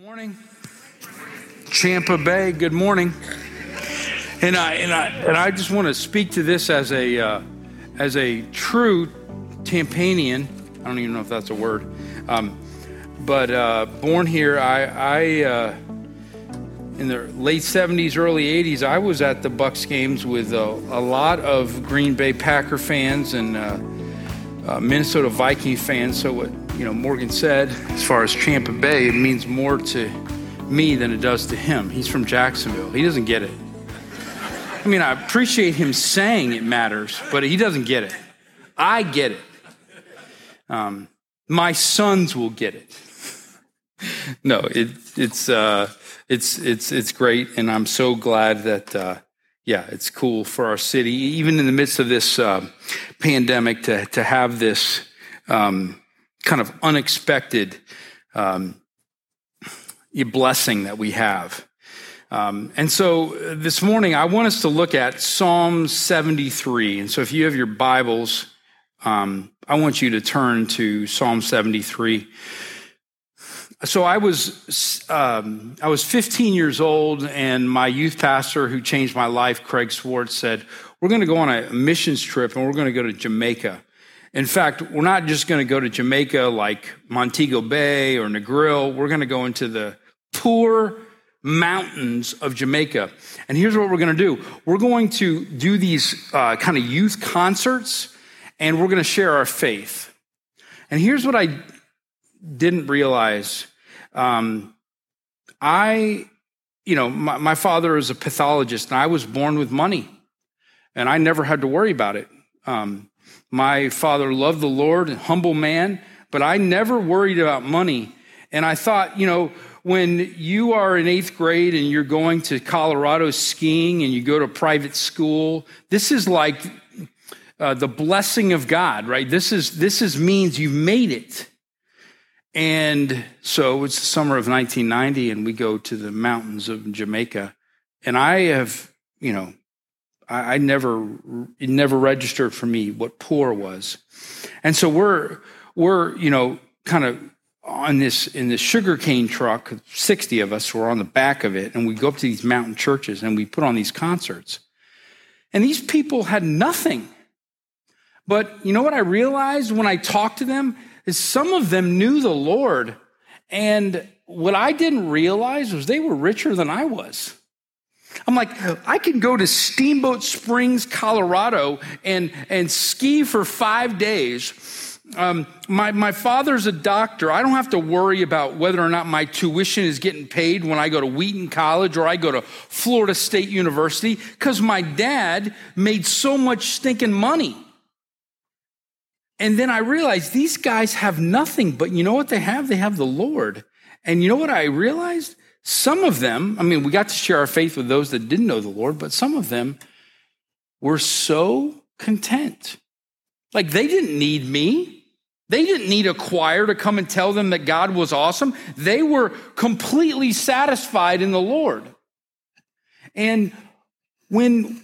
morning. Champa Bay, good morning. And I and I and I just want to speak to this as a uh, as a true Tampanian. I don't even know if that's a word, um, but uh, born here. I, I uh, in the late '70s, early '80s, I was at the Bucs games with a, a lot of Green Bay Packer fans and uh, uh, Minnesota Viking fans. So what you know, Morgan said, as far as Champa Bay, it means more to me than it does to him. He's from Jacksonville. He doesn't get it. I mean, I appreciate him saying it matters, but he doesn't get it. I get it. Um, my sons will get it. no, it, it's uh, it's it's it's great, and I'm so glad that uh, yeah, it's cool for our city, even in the midst of this uh, pandemic, to to have this um, kind of unexpected um, blessing that we have. Um, and so uh, this morning, I want us to look at Psalm 73. And so if you have your Bibles, um, I want you to turn to Psalm 73. So I was um, I was 15 years old, and my youth pastor, who changed my life, Craig Swartz, said, "We're going to go on a missions trip, and we're going to go to Jamaica." In fact, we're not just going to go to Jamaica like Montego Bay or Negril. We're going to go into the poor mountains of Jamaica. And here's what we're going to do we're going to do these uh, kind of youth concerts, and we're going to share our faith. And here's what I didn't realize. Um, I, you know, my, my father is a pathologist, and I was born with money, and I never had to worry about it. Um, my father loved the Lord, a humble man, but I never worried about money. And I thought, you know, when you are in eighth grade and you're going to Colorado skiing and you go to private school, this is like uh, the blessing of God, right? This is this is means you've made it. And so it's the summer of 1990, and we go to the mountains of Jamaica, and I have, you know, I, I never, it never registered for me what poor was. And so we're, we're, you know, kind of on this in this sugarcane truck 60 of us were on the back of it and we go up to these mountain churches and we put on these concerts. And these people had nothing. But you know what i realized when i talked to them? Is some of them knew the lord and what i didn't realize was they were richer than i was I'm like, I can go to Steamboat Springs, Colorado, and, and ski for five days. Um, my, my father's a doctor. I don't have to worry about whether or not my tuition is getting paid when I go to Wheaton College or I go to Florida State University because my dad made so much stinking money. And then I realized these guys have nothing, but you know what they have? They have the Lord. And you know what I realized? Some of them, I mean, we got to share our faith with those that didn't know the Lord, but some of them were so content. Like they didn't need me. They didn't need a choir to come and tell them that God was awesome. They were completely satisfied in the Lord. And when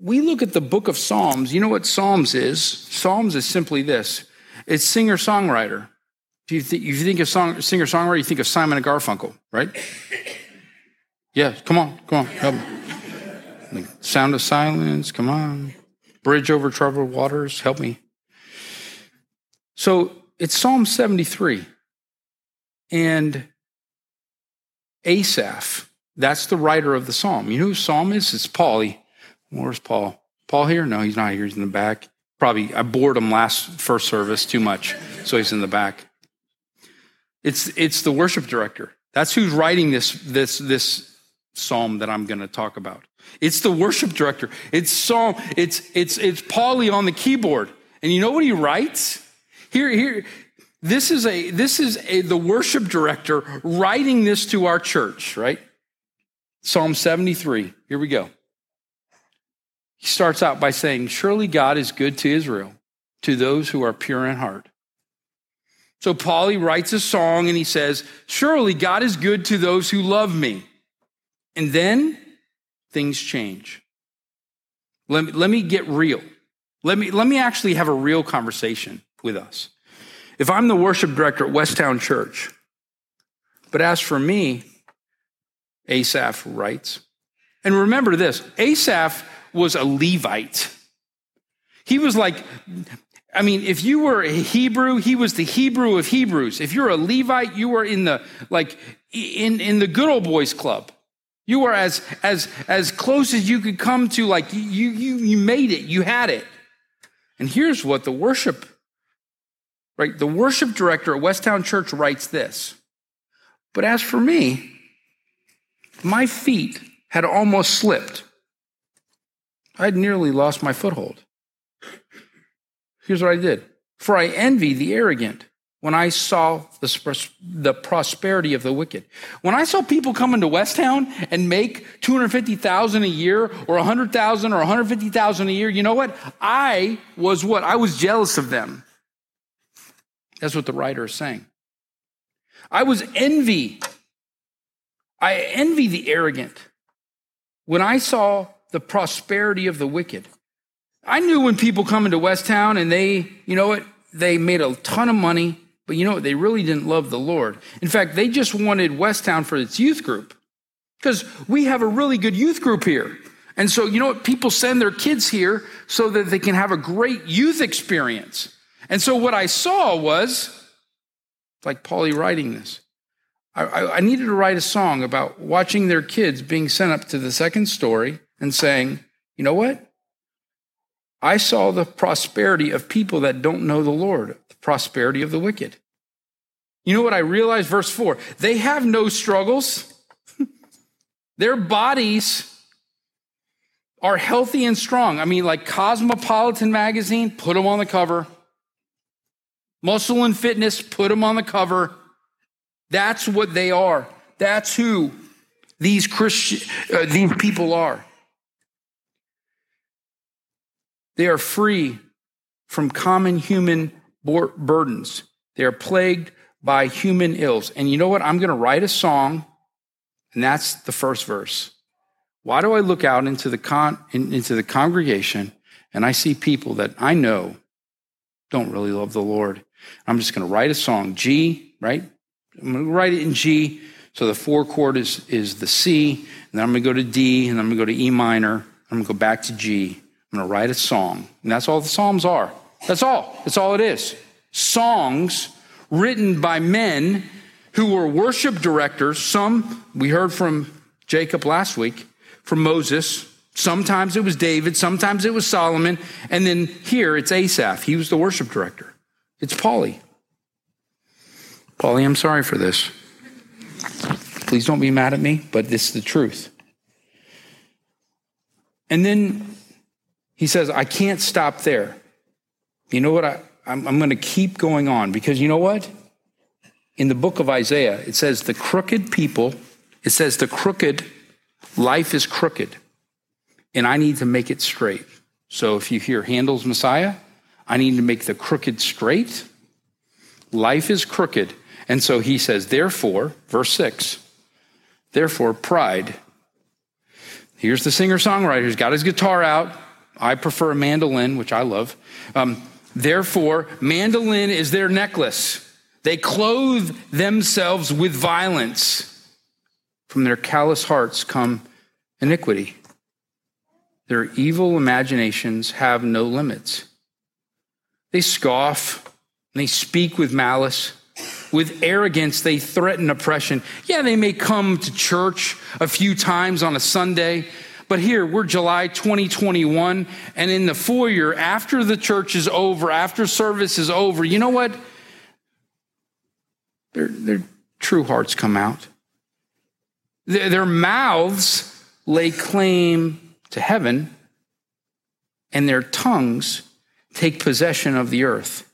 we look at the book of Psalms, you know what Psalms is? Psalms is simply this it's singer songwriter. If you, th- if you think of song, singer songwriter, you think of Simon and Garfunkel, right? Yeah, come on, come on, help me. Sound of silence, come on. Bridge over troubled waters, help me. So it's Psalm 73. And Asaph, that's the writer of the psalm. You know who psalm is? It's Paul. Where's Paul? Paul here? No, he's not here. He's in the back. Probably I bored him last first service too much, so he's in the back. It's, it's the worship director. That's who's writing this, this, this psalm that I'm going to talk about. It's the worship director. It's psalm. It's, it's, it's Paulie on the keyboard. And you know what he writes? Here, here, this is a, this is a, the worship director writing this to our church, right? Psalm 73. Here we go. He starts out by saying, Surely God is good to Israel, to those who are pure in heart. So Paulie writes a song and he says, Surely God is good to those who love me. And then things change. Let me, let me get real. Let me, let me actually have a real conversation with us. If I'm the worship director at Westtown Church, But as for me, Asaph writes, and remember this Asaph was a Levite. He was like, I mean, if you were a Hebrew, he was the Hebrew of Hebrews. If you're a Levite, you were in the like in, in the good old boys club. You were as as as close as you could come to like you you you made it, you had it. And here's what the worship right the worship director at Westtown Church writes this. But as for me, my feet had almost slipped. I'd nearly lost my foothold. Here's what I did. For I envy the arrogant when I saw the, the prosperity of the wicked. When I saw people come into Westtown and make 250,000 a year or 100,000 or 150,000 a year, you know what? I was what? I was jealous of them. That's what the writer is saying. I was envy. I envy the arrogant when I saw the prosperity of the wicked. I knew when people come into Westtown and they, you know what, they made a ton of money, but you know what, they really didn't love the Lord. In fact, they just wanted Westtown for its youth group because we have a really good youth group here. And so, you know what, people send their kids here so that they can have a great youth experience. And so, what I saw was like Paulie writing this. I, I needed to write a song about watching their kids being sent up to the second story and saying, you know what? I saw the prosperity of people that don't know the Lord, the prosperity of the wicked. You know what I realized? Verse 4 they have no struggles, their bodies are healthy and strong. I mean, like Cosmopolitan magazine, put them on the cover. Muscle and fitness, put them on the cover. That's what they are. That's who these Christian, uh, these people are. They are free from common human burdens. They are plagued by human ills. And you know what? I'm going to write a song, and that's the first verse. Why do I look out into the, con- into the congregation and I see people that I know don't really love the Lord? I'm just going to write a song, G, right? I'm going to write it in G. So the four chord is, is the C, and then I'm going to go to D, and then I'm going to go to E minor. I'm going to go back to G. I'm going to write a song. And that's all the Psalms are. That's all. That's all it is. Songs written by men who were worship directors. Some we heard from Jacob last week, from Moses. Sometimes it was David, sometimes it was Solomon. And then here it's Asaph. He was the worship director. It's Paulie. Paulie, I'm sorry for this. Please don't be mad at me, but this is the truth. And then he says, I can't stop there. You know what? I, I'm, I'm going to keep going on because you know what? In the book of Isaiah, it says, the crooked people, it says, the crooked, life is crooked, and I need to make it straight. So if you hear Handel's Messiah, I need to make the crooked straight. Life is crooked. And so he says, therefore, verse 6, therefore, pride. Here's the singer songwriter who's got his guitar out. I prefer a mandolin, which I love. Um, Therefore, mandolin is their necklace. They clothe themselves with violence. From their callous hearts come iniquity. Their evil imaginations have no limits. They scoff and they speak with malice. With arrogance, they threaten oppression. Yeah, they may come to church a few times on a Sunday, but here, we're July 2021, and in the foyer, after the church is over, after service is over, you know what? Their, their true hearts come out. Their, their mouths lay claim to heaven, and their tongues take possession of the earth.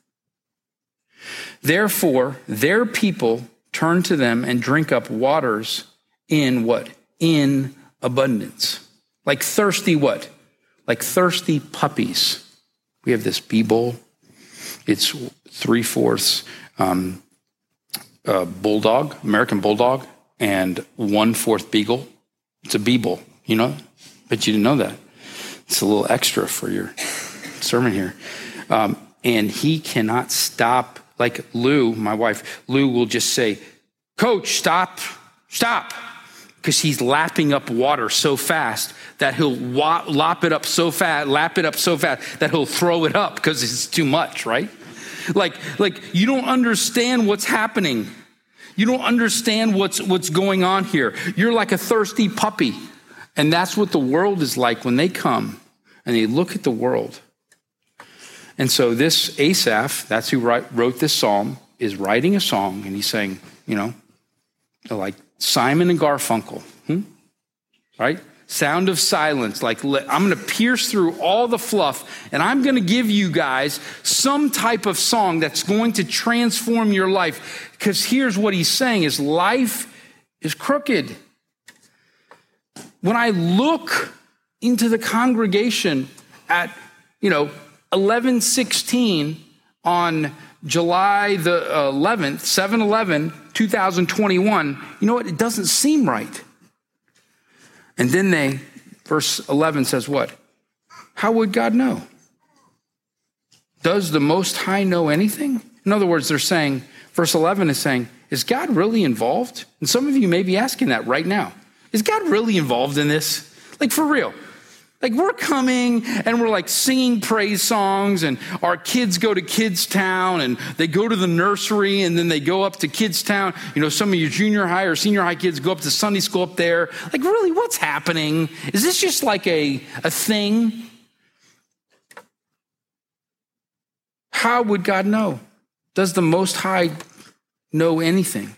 Therefore, their people turn to them and drink up waters in what? In abundance. Like thirsty what? Like thirsty puppies. We have this Beabull. It's three fourths um, uh, bulldog, American bulldog, and one fourth beagle. It's a Beabull, you know? But you didn't know that. It's a little extra for your sermon here. Um, and he cannot stop. Like Lou, my wife, Lou will just say, Coach, stop, stop. Because he's lapping up water so fast that he'll lop it up so fast, lap it up so fast that he'll throw it up because it's too much, right? Like, like you don't understand what's happening. You don't understand what's, what's going on here. You're like a thirsty puppy. And that's what the world is like when they come and they look at the world. And so this Asaph, that's who wrote this psalm, is writing a song and he's saying, you know, like Simon and Garfunkel, hmm? right? Sound of silence. Like, I'm going to pierce through all the fluff and I'm going to give you guys some type of song that's going to transform your life. Because here's what he's saying is life is crooked. When I look into the congregation at, you know, 1116 on July the uh, 11th, 7 11, 2021, you know what? It doesn't seem right. And then they, verse 11 says what? How would God know? Does the Most High know anything? In other words, they're saying, verse 11 is saying, is God really involved? And some of you may be asking that right now. Is God really involved in this? Like for real? Like we're coming and we're like singing praise songs and our kids go to kids town and they go to the nursery and then they go up to kids town. You know, some of your junior high or senior high kids go up to Sunday school up there. Like really, what's happening? Is this just like a, a thing? How would God know? Does the Most High know anything?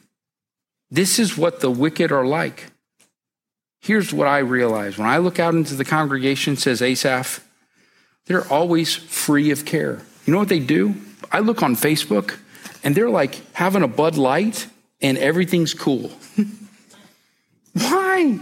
This is what the wicked are like. Here's what I realize when I look out into the congregation, says Asaph, they're always free of care. You know what they do? I look on Facebook and they're like having a Bud Light and everything's cool. Why?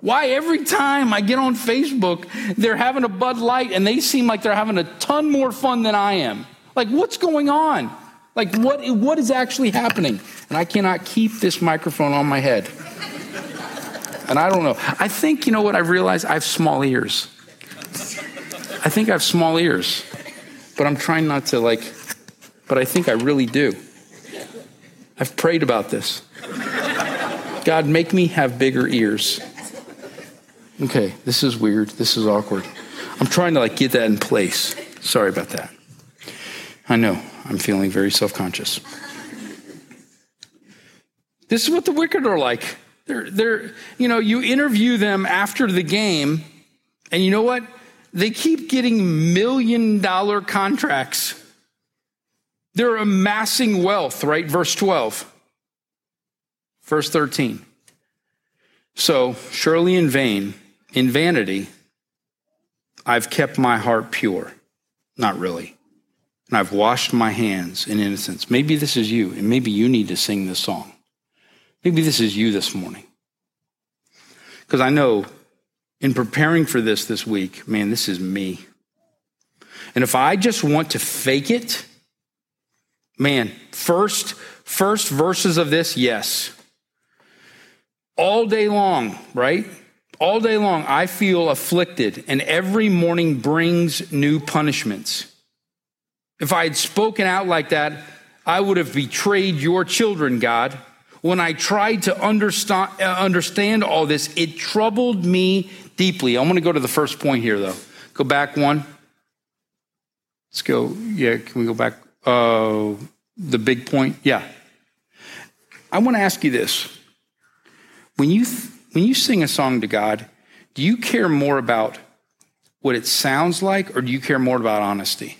Why every time I get on Facebook, they're having a Bud Light and they seem like they're having a ton more fun than I am? Like, what's going on? Like, what, what is actually happening? And I cannot keep this microphone on my head. And I don't know. I think, you know what, I've realized I have small ears. I think I have small ears, but I'm trying not to, like, but I think I really do. I've prayed about this. God, make me have bigger ears. Okay, this is weird. This is awkward. I'm trying to, like, get that in place. Sorry about that. I know. I'm feeling very self conscious. This is what the wicked are like. They're, they're, you know, you interview them after the game, and you know what? They keep getting million dollar contracts. They're amassing wealth, right? Verse 12. Verse 13. So, surely in vain, in vanity, I've kept my heart pure. Not really. And I've washed my hands in innocence. Maybe this is you, and maybe you need to sing this song. Maybe this is you this morning. Because I know in preparing for this this week, man, this is me. And if I just want to fake it, man, first, first verses of this, yes. All day long, right? All day long, I feel afflicted, and every morning brings new punishments. If I had spoken out like that, I would have betrayed your children, God when I tried to understand, uh, understand all this, it troubled me deeply. I want to go to the first point here, though. Go back one. Let's go. Yeah, can we go back? Uh, the big point. Yeah. I want to ask you this: when you th- when you sing a song to God, do you care more about what it sounds like, or do you care more about honesty?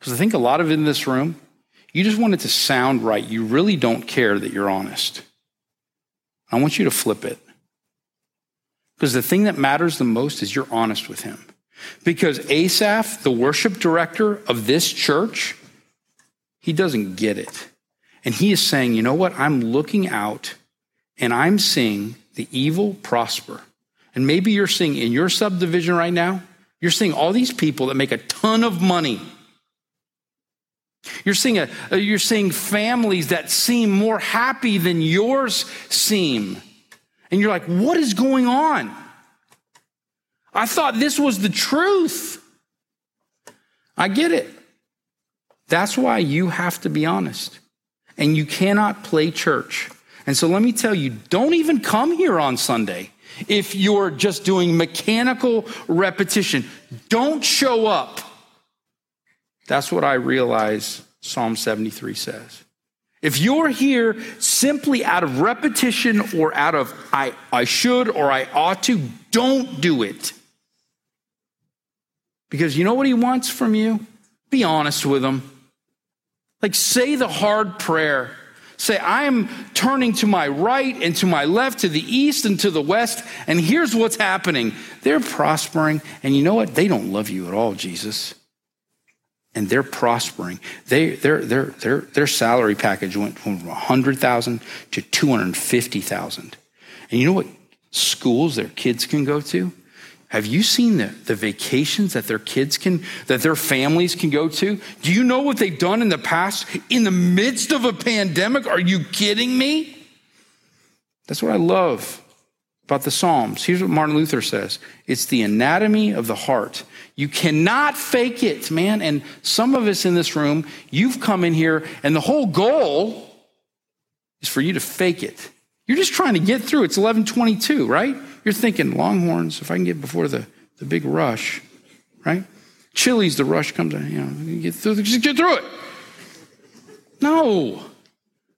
Because I think a lot of in this room, you just want it to sound right. You really don't care that you're honest. I want you to flip it. Because the thing that matters the most is you're honest with him. Because Asaph, the worship director of this church, he doesn't get it. And he is saying, you know what? I'm looking out and I'm seeing the evil prosper. And maybe you're seeing in your subdivision right now, you're seeing all these people that make a ton of money you're seeing, a, uh, you're seeing families that seem more happy than yours seem. And you're like, what is going on? I thought this was the truth. I get it. That's why you have to be honest. and you cannot play church. And so let me tell you, don't even come here on Sunday if you're just doing mechanical repetition. Don't show up. That's what I realize Psalm 73 says. If you're here simply out of repetition or out of I, I should or I ought to, don't do it. Because you know what he wants from you? Be honest with him. Like, say the hard prayer. Say, I am turning to my right and to my left, to the east and to the west, and here's what's happening. They're prospering, and you know what? They don't love you at all, Jesus. And they're prospering. They, their, their, their, their salary package went from 100,000 to 250,000. And you know what schools their kids can go to? Have you seen the, the vacations that their kids can, that their families can go to? Do you know what they've done in the past in the midst of a pandemic? Are you kidding me? That's what I love about the Psalms. Here's what Martin Luther says it's the anatomy of the heart. You cannot fake it, man. And some of us in this room, you've come in here, and the whole goal is for you to fake it. You're just trying to get through. It's 1122, right? You're thinking Longhorns, if I can get before the, the big rush, right? Chili's, the rush comes you know, get through, just get through it. No.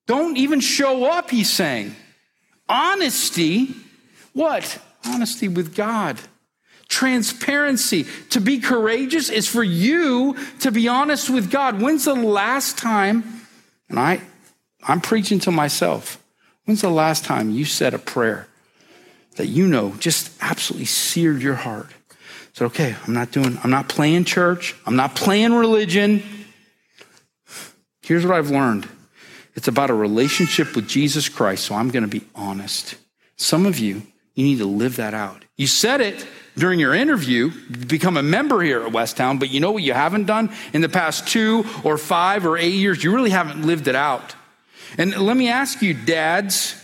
Don't even show up, he's saying. Honesty, what? Honesty with God. Transparency. To be courageous is for you to be honest with God. When's the last time, and I, I'm preaching to myself, when's the last time you said a prayer that you know just absolutely seared your heart. So, okay, I'm not doing, I'm not playing church. I'm not playing religion. Here's what I've learned. It's about a relationship with Jesus Christ. So I'm going to be honest. Some of you, you need to live that out. You said it during your interview, become a member here at Westtown, but you know what you haven't done in the past two or five or eight years? You really haven't lived it out. And let me ask you, dads,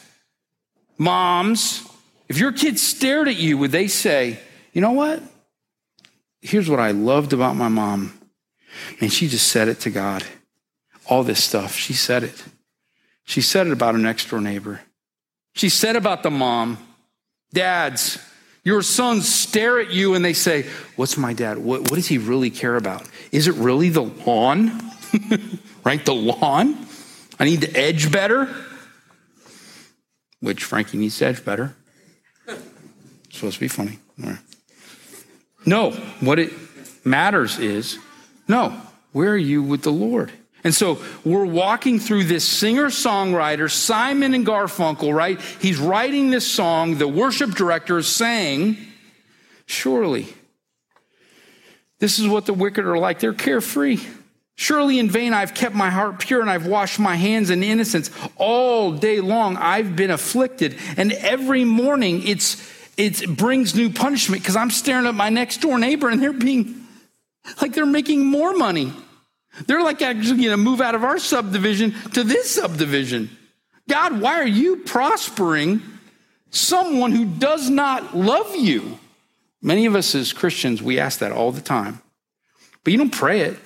moms, if your kids stared at you, would they say, you know what? Here's what I loved about my mom. And she just said it to God. All this stuff, she said it. She said it about her next door neighbor. She said about the mom. Dads, your sons stare at you and they say, What's my dad? What, what does he really care about? Is it really the lawn? right? The lawn? I need to edge better, which Frankie needs to edge better supposed to be funny. No, what it matters is no, where are you with the Lord? And so we're walking through this singer songwriter, Simon and Garfunkel, right? He's writing this song. The worship director is saying, Surely, this is what the wicked are like. They're carefree. Surely in vain I've kept my heart pure and I've washed my hands in innocence. All day long I've been afflicted. And every morning it's it brings new punishment because I'm staring at my next door neighbor and they're being like they're making more money. They're like actually going to move out of our subdivision to this subdivision. God, why are you prospering someone who does not love you? Many of us as Christians, we ask that all the time, but you don't pray it.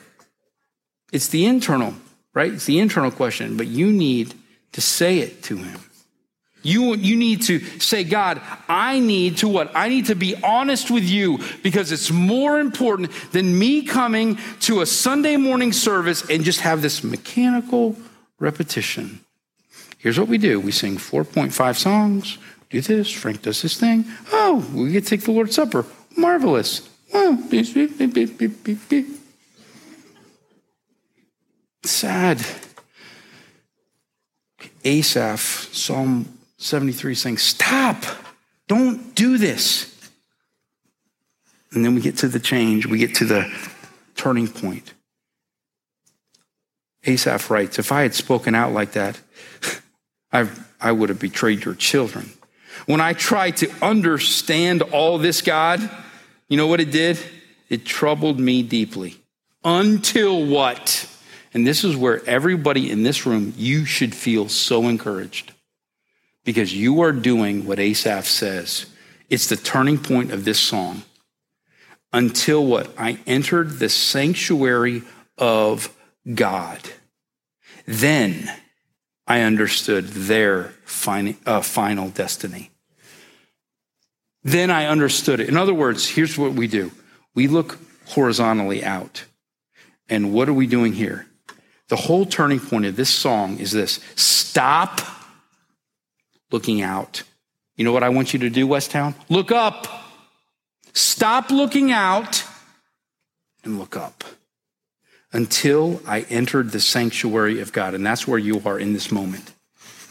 It's the internal, right? It's the internal question, but you need to say it to him. You, you need to say, God, I need to what? I need to be honest with you because it's more important than me coming to a Sunday morning service and just have this mechanical repetition. Here's what we do we sing 4.5 songs, do this, Frank does his thing. Oh, we get to take the Lord's Supper. Marvelous. Sad. Asaph, Psalm 73 saying, Stop, don't do this. And then we get to the change, we get to the turning point. Asaph writes, If I had spoken out like that, I, I would have betrayed your children. When I tried to understand all this, God, you know what it did? It troubled me deeply. Until what? And this is where everybody in this room, you should feel so encouraged because you are doing what Asaph says. It's the turning point of this song. Until what? I entered the sanctuary of God. Then I understood their final, uh, final destiny. Then I understood it. In other words, here's what we do we look horizontally out. And what are we doing here? The whole turning point of this song is this stop looking out. You know what I want you to do, Westtown? Look up. Stop looking out and look up until I entered the sanctuary of God. And that's where you are in this moment.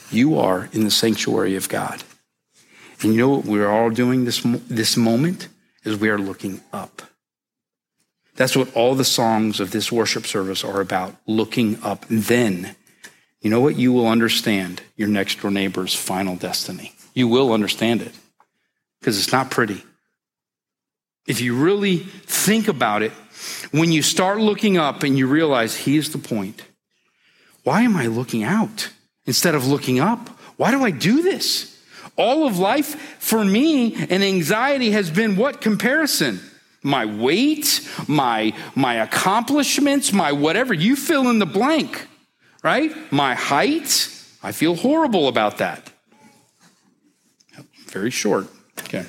You are in the sanctuary of God. And you know what we're all doing this, this moment? Is we are looking up. That's what all the songs of this worship service are about looking up. Then, you know what? You will understand your next door neighbor's final destiny. You will understand it because it's not pretty. If you really think about it, when you start looking up and you realize he's the point, why am I looking out instead of looking up? Why do I do this? All of life for me and anxiety has been what comparison? My weight, my, my accomplishments, my whatever. You fill in the blank, right? My height. I feel horrible about that. Very short. Okay.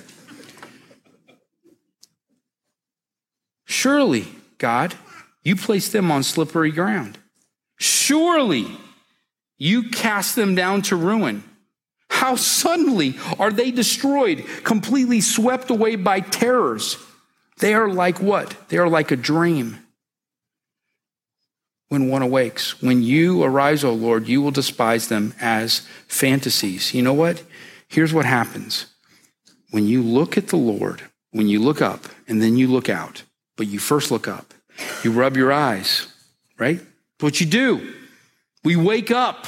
Surely, God, you place them on slippery ground. Surely, you cast them down to ruin. How suddenly are they destroyed, completely swept away by terrors? They are like what? They are like a dream when one awakes. When you arise, O Lord, you will despise them as fantasies. You know what? Here's what happens. When you look at the Lord, when you look up and then you look out, but you first look up. You rub your eyes, right? what you do. We wake up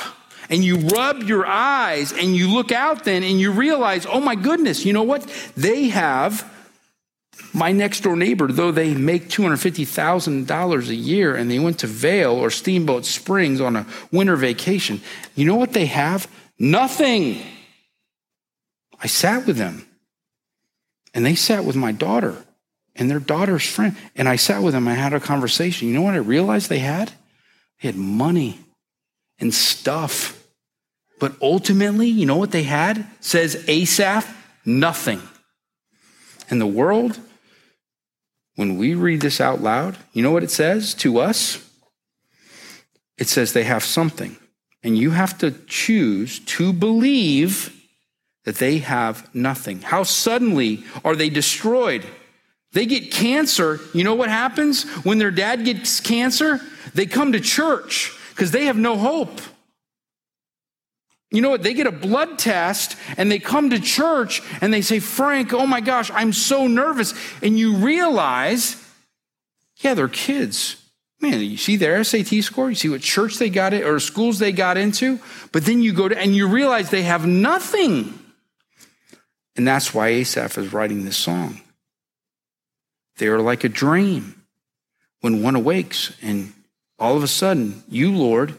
and you rub your eyes and you look out then and you realize, oh my goodness, you know what? They have my next door neighbor, though they make $250,000 a year and they went to Vail or Steamboat Springs on a winter vacation, you know what they have? Nothing. I sat with them and they sat with my daughter and their daughter's friend. And I sat with them, I had a conversation. You know what I realized they had? They had money and stuff. But ultimately, you know what they had? Says Asaph, nothing. And the world, when we read this out loud, you know what it says to us? It says they have something. And you have to choose to believe that they have nothing. How suddenly are they destroyed? They get cancer. You know what happens when their dad gets cancer? They come to church because they have no hope. You know what? They get a blood test and they come to church and they say, Frank, oh my gosh, I'm so nervous. And you realize, yeah, they're kids. Man, you see their SAT score, you see what church they got it or schools they got into, but then you go to and you realize they have nothing. And that's why Asaph is writing this song. They are like a dream when one awakes, and all of a sudden, you, Lord,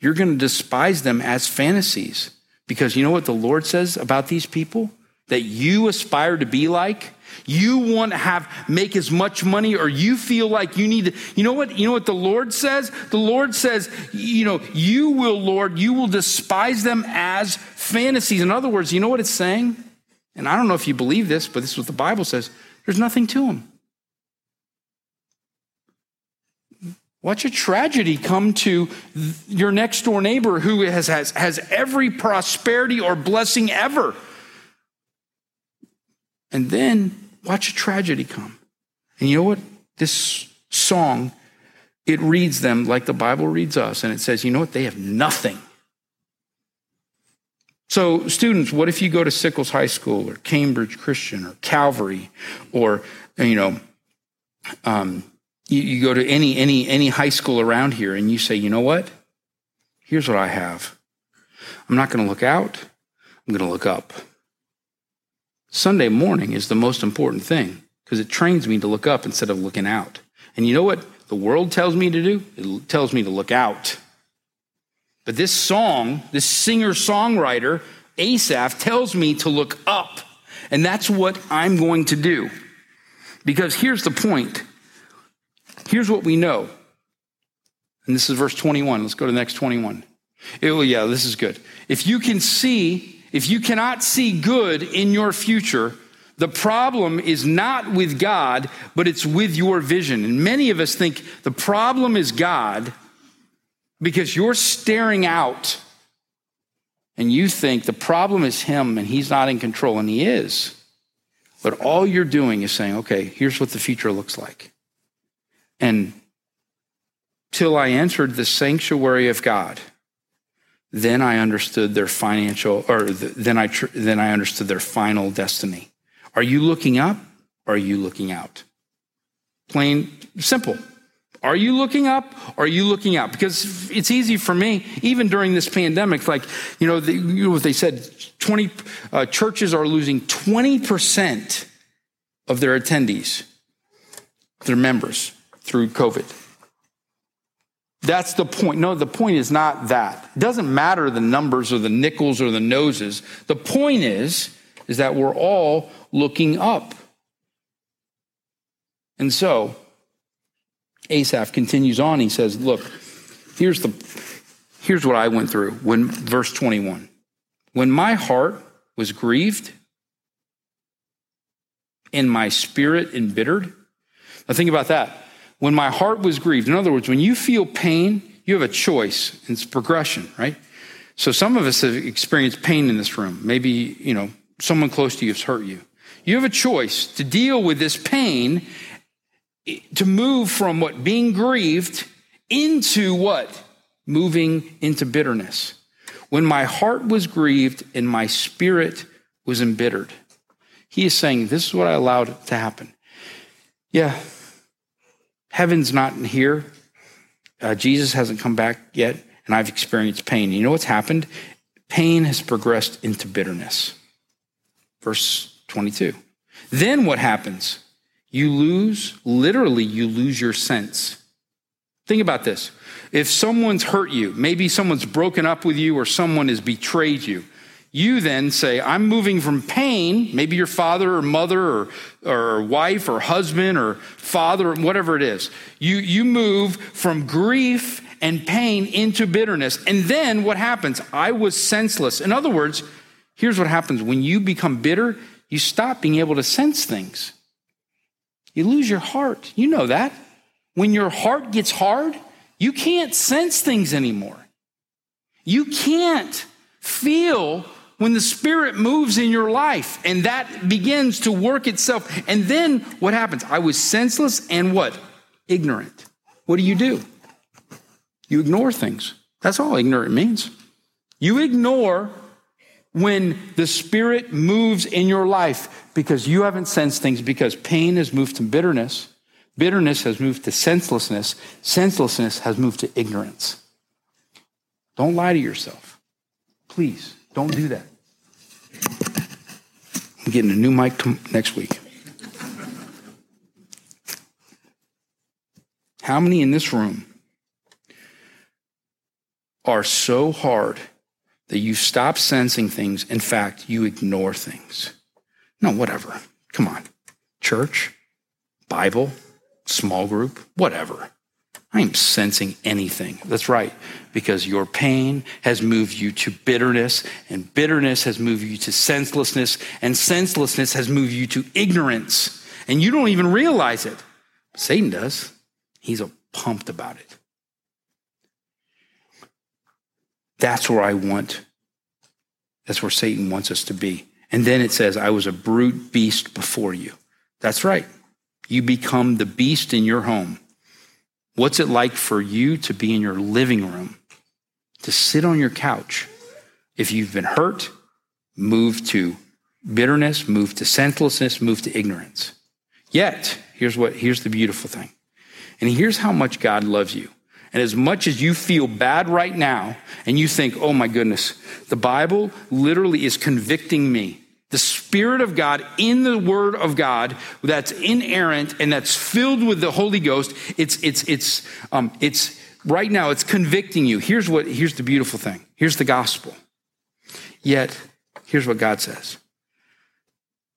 you're going to despise them as fantasies. Because you know what the Lord says about these people? That you aspire to be like? You want to have make as much money or you feel like you need to you know what you know what the Lord says the Lord says you know you will Lord you will despise them as fantasies in other words you know what it's saying and I don't know if you believe this but this is what the Bible says there's nothing to them Watch a tragedy come to your next door neighbor who has, has, has every prosperity or blessing ever. And then watch a tragedy come. And you know what? This song, it reads them like the Bible reads us, and it says, you know what? They have nothing. So, students, what if you go to Sickles High School or Cambridge Christian or Calvary or, you know, um, you, you go to any, any, any high school around here and you say, you know what? Here's what I have. I'm not going to look out. I'm going to look up. Sunday morning is the most important thing because it trains me to look up instead of looking out. And you know what the world tells me to do? It tells me to look out. But this song, this singer songwriter, Asaph, tells me to look up. And that's what I'm going to do. Because here's the point Here's what we know. And this is verse 21. Let's go to the next 21. It, well, yeah, this is good. If you can see, if you cannot see good in your future, the problem is not with God, but it's with your vision. And many of us think the problem is God because you're staring out and you think the problem is Him and He's not in control, and He is. But all you're doing is saying, okay, here's what the future looks like. And till I entered the sanctuary of God, then I understood their financial, or then I, then I understood their final destiny. Are you looking up? Or are you looking out? Plain simple. Are you looking up? Or are you looking out? Because it's easy for me, even during this pandemic, like, you know, the, you know what they said 20 uh, churches are losing 20% of their attendees, their members, through COVID. That's the point. No, the point is not that. It doesn't matter the numbers or the nickels or the noses. The point is, is that we're all looking up. And so, Asaph continues on. He says, Look, here's, the, here's what I went through when, verse 21. When my heart was grieved and my spirit embittered. Now, think about that. When my heart was grieved, in other words, when you feel pain, you have a choice. It's progression, right? So some of us have experienced pain in this room. Maybe, you know, someone close to you has hurt you. You have a choice to deal with this pain, to move from what? Being grieved into what? Moving into bitterness. When my heart was grieved and my spirit was embittered. He is saying, This is what I allowed to happen. Yeah, heaven's not here. Uh, Jesus hasn't come back yet, and I've experienced pain. You know what's happened? Pain has progressed into bitterness. Verse 22. Then what happens? You lose, literally, you lose your sense. Think about this. If someone's hurt you, maybe someone's broken up with you or someone has betrayed you, you then say, I'm moving from pain, maybe your father or mother or, or wife or husband or father, whatever it is. You, you move from grief and pain into bitterness. And then what happens? I was senseless. In other words, here's what happens when you become bitter, you stop being able to sense things. You lose your heart. You know that. When your heart gets hard, you can't sense things anymore. You can't feel when the Spirit moves in your life and that begins to work itself. And then what happens? I was senseless and what? Ignorant. What do you do? You ignore things. That's all ignorant means. You ignore when the Spirit moves in your life because you haven't sensed things, because pain has moved to bitterness, bitterness has moved to senselessness, senselessness has moved to ignorance. Don't lie to yourself. Please, don't do that. I'm getting a new mic next week. How many in this room are so hard that you stop sensing things. In fact, you ignore things. No, whatever. Come on. Church, Bible, small group, whatever. I am sensing anything. That's right, because your pain has moved you to bitterness, and bitterness has moved you to senselessness, and senselessness has moved you to ignorance. And you don't even realize it. Satan does. He's pumped about it. That's where I want. That's where Satan wants us to be. And then it says, I was a brute beast before you. That's right. You become the beast in your home. What's it like for you to be in your living room, to sit on your couch? If you've been hurt, move to bitterness, move to senselessness, move to ignorance. Yet, here's what here's the beautiful thing. And here's how much God loves you. And as much as you feel bad right now and you think, oh my goodness, the Bible literally is convicting me. The Spirit of God in the Word of God that's inerrant and that's filled with the Holy Ghost, it's, it's, it's, um, it's right now, it's convicting you. Here's what, here's the beautiful thing. Here's the gospel. Yet, here's what God says.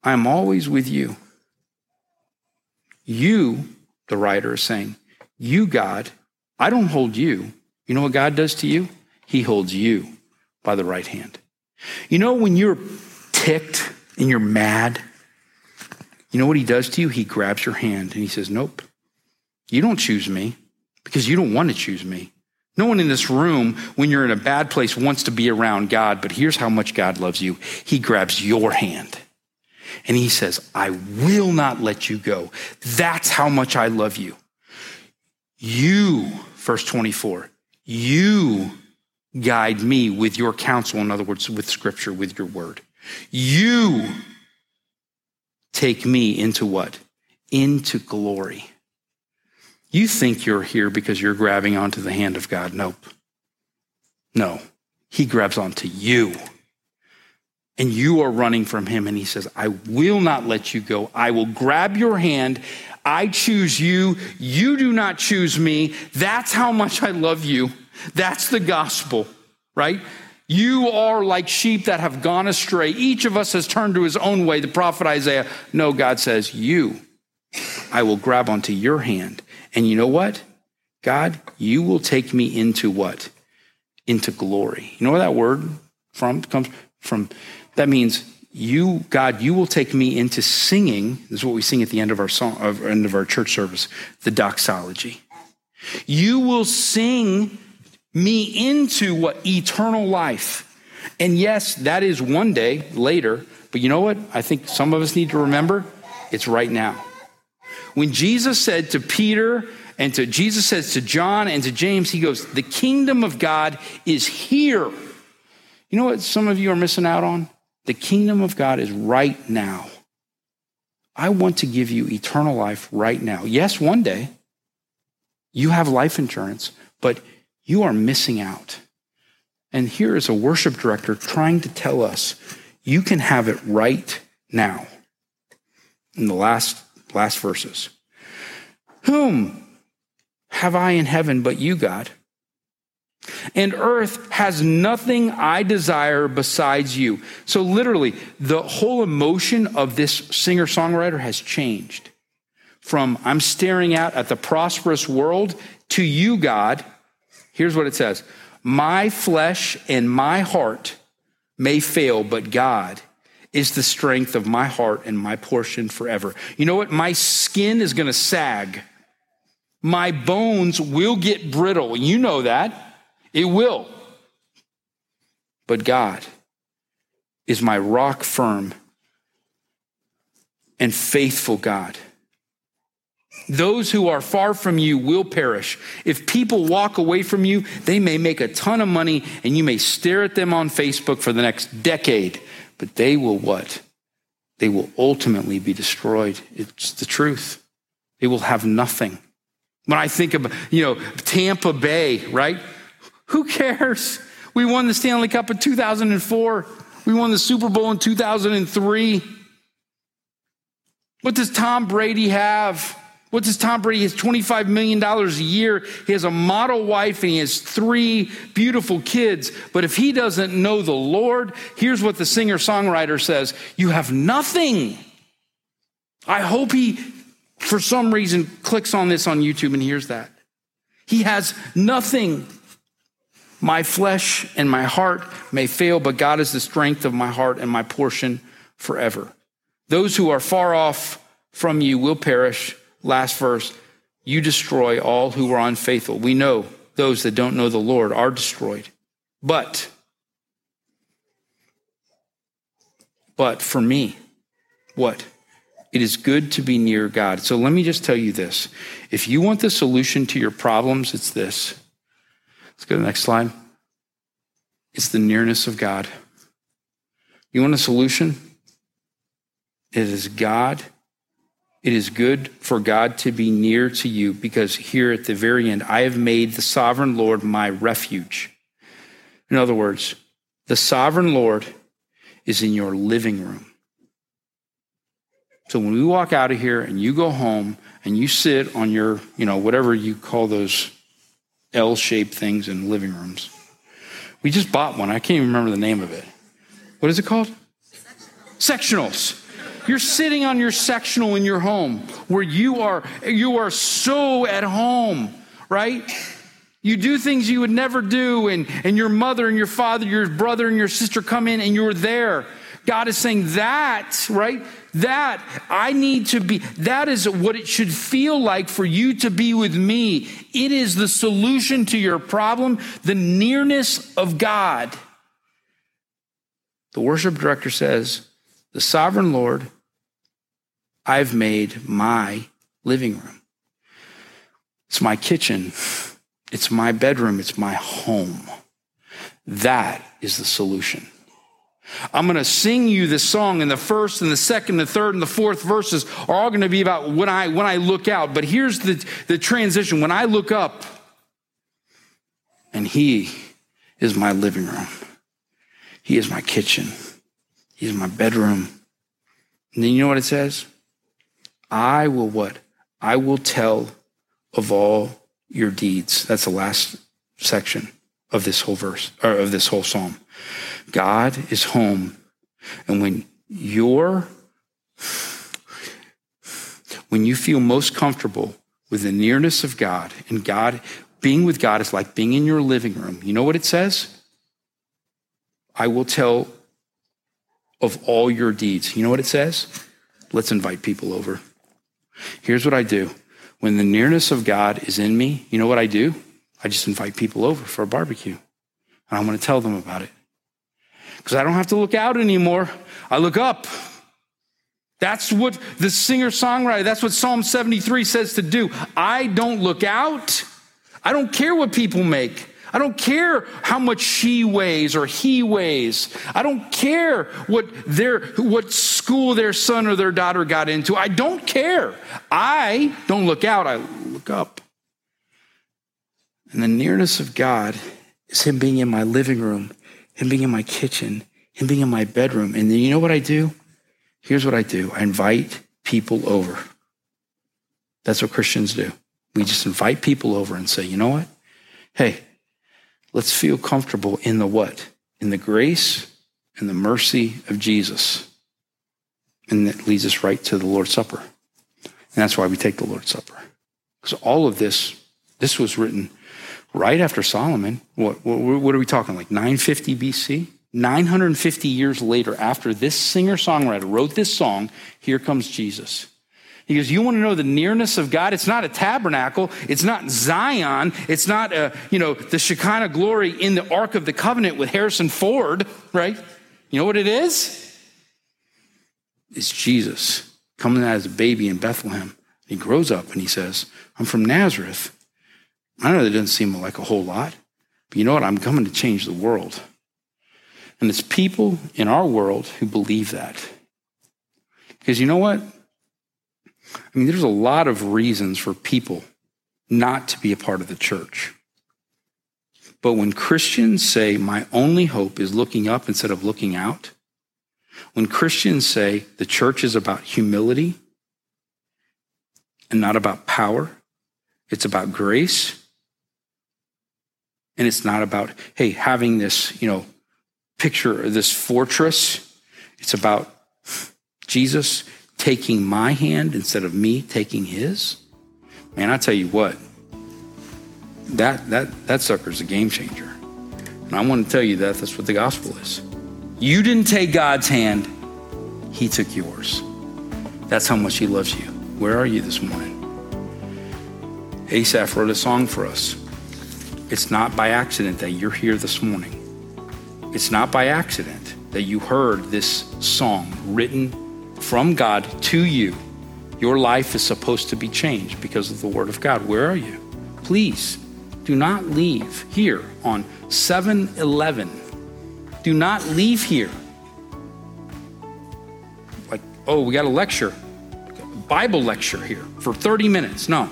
I am always with you. You, the writer is saying, you, God, I don't hold you. You know what God does to you? he holds you by the right hand. You know, when you're ticked and you're mad, you know what he does to you? He grabs your hand and he says, Nope, you don't choose me because you don't want to choose me. No one in this room, when you're in a bad place, wants to be around God, but here's how much God loves you. He grabs your hand and he says, I will not let you go. That's how much I love you. You, verse 24, you guide me with your counsel. In other words, with scripture, with your word. You take me into what? Into glory. You think you're here because you're grabbing onto the hand of God. Nope. No, he grabs onto you. And you are running from him. And he says, I will not let you go. I will grab your hand. I choose you. You do not choose me. That's how much I love you. That's the gospel, right? You are like sheep that have gone astray. Each of us has turned to his own way. The prophet Isaiah, no, God says, You, I will grab onto your hand. And you know what? God, you will take me into what? Into glory. You know where that word from comes from? That means you, God, you will take me into singing. This is what we sing at the end of our song, of, end of our church service, the doxology. You will sing me into what? Eternal life. And yes, that is one day later, but you know what? I think some of us need to remember it's right now. When Jesus said to Peter and to Jesus says to John and to James, he goes, The kingdom of God is here. You know what some of you are missing out on? The kingdom of God is right now. I want to give you eternal life right now. Yes, one day you have life insurance, but you are missing out. And here is a worship director trying to tell us you can have it right now. In the last, last verses. Whom have I in heaven but you, God? And earth has nothing I desire besides you. So, literally, the whole emotion of this singer songwriter has changed from I'm staring out at the prosperous world to you, God, Here's what it says My flesh and my heart may fail, but God is the strength of my heart and my portion forever. You know what? My skin is going to sag. My bones will get brittle. You know that. It will. But God is my rock firm and faithful God. Those who are far from you will perish. If people walk away from you, they may make a ton of money and you may stare at them on Facebook for the next decade, but they will what? They will ultimately be destroyed. It's the truth. They will have nothing. When I think of, you know, Tampa Bay, right? Who cares? We won the Stanley Cup in 2004. We won the Super Bowl in 2003. What does Tom Brady have? What does Tom Brady? He has $25 million a year. He has a model wife and he has three beautiful kids. But if he doesn't know the Lord, here's what the singer songwriter says You have nothing. I hope he, for some reason, clicks on this on YouTube and hears that. He has nothing. My flesh and my heart may fail, but God is the strength of my heart and my portion forever. Those who are far off from you will perish Last verse, you destroy all who are unfaithful. We know those that don't know the Lord are destroyed. But, but for me, what? It is good to be near God. So let me just tell you this. If you want the solution to your problems, it's this. Let's go to the next slide. It's the nearness of God. You want a solution? It is God it is good for God to be near to you because here at the very end, I have made the sovereign Lord my refuge. In other words, the sovereign Lord is in your living room. So when we walk out of here and you go home and you sit on your, you know, whatever you call those L shaped things in living rooms, we just bought one. I can't even remember the name of it. What is it called? Sectionals. You're sitting on your sectional in your home where you are you are so at home, right? You do things you would never do, and, and your mother and your father, your brother and your sister come in and you're there. God is saying that, right? That I need to be, that is what it should feel like for you to be with me. It is the solution to your problem, the nearness of God. The worship director says, The sovereign Lord, I've made my living room. It's my kitchen. It's my bedroom. It's my home. That is the solution. I'm going to sing you this song, and the first and the second, and the third and the fourth verses are all going to be about when I when I look out. But here's the, the transition. When I look up, and he is my living room. He is my kitchen. He is my bedroom. And then you know what it says? I will what? I will tell of all your deeds. That's the last section of this whole verse, or of this whole psalm. God is home. And when you're, when you feel most comfortable with the nearness of God and God, being with God is like being in your living room. You know what it says? I will tell of all your deeds. You know what it says? Let's invite people over. Here's what I do when the nearness of God is in me, you know what I do? I just invite people over for a barbecue. And I'm going to tell them about it. Because I don't have to look out anymore. I look up. That's what the singer songwriter, that's what Psalm 73 says to do. I don't look out. I don't care what people make. I don't care how much she weighs or he weighs. I don't care what their what school their son or their daughter got into. I don't care. I don't look out, I look up. And the nearness of God is him being in my living room, him being in my kitchen, him being in my bedroom. And then you know what I do? Here's what I do. I invite people over. That's what Christians do. We just invite people over and say, you know what? Hey, Let's feel comfortable in the what? In the grace and the mercy of Jesus. And that leads us right to the Lord's Supper. And that's why we take the Lord's Supper. Because all of this, this was written right after Solomon. What, what, what are we talking, like 950 BC? 950 years later, after this singer songwriter wrote this song, here comes Jesus. He goes, You want to know the nearness of God? It's not a tabernacle. It's not Zion. It's not, a, uh, you know, the Shekinah glory in the Ark of the Covenant with Harrison Ford, right? You know what it is? It's Jesus coming out as a baby in Bethlehem. He grows up and he says, I'm from Nazareth. I know that doesn't seem like a whole lot, but you know what? I'm coming to change the world. And it's people in our world who believe that. Because you know what? I mean, there's a lot of reasons for people not to be a part of the church. But when Christians say, my only hope is looking up instead of looking out, when Christians say the church is about humility and not about power, it's about grace. And it's not about, hey, having this, you know, picture, of this fortress. It's about Jesus taking my hand instead of me taking his, man, I tell you what, that that that sucker's a game changer. And I want to tell you that that's what the gospel is. You didn't take God's hand, he took yours. That's how much he loves you. Where are you this morning? Asaph wrote a song for us. It's not by accident that you're here this morning. It's not by accident that you heard this song written from God to you, your life is supposed to be changed because of the Word of God. Where are you? Please do not leave here on 7 11. Do not leave here. Like, oh, we got a lecture, Bible lecture here for 30 minutes. No.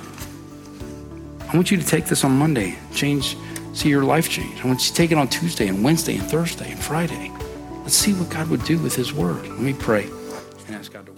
I want you to take this on Monday, change, see your life change. I want you to take it on Tuesday and Wednesday and Thursday and Friday. Let's see what God would do with His Word. Let me pray ask God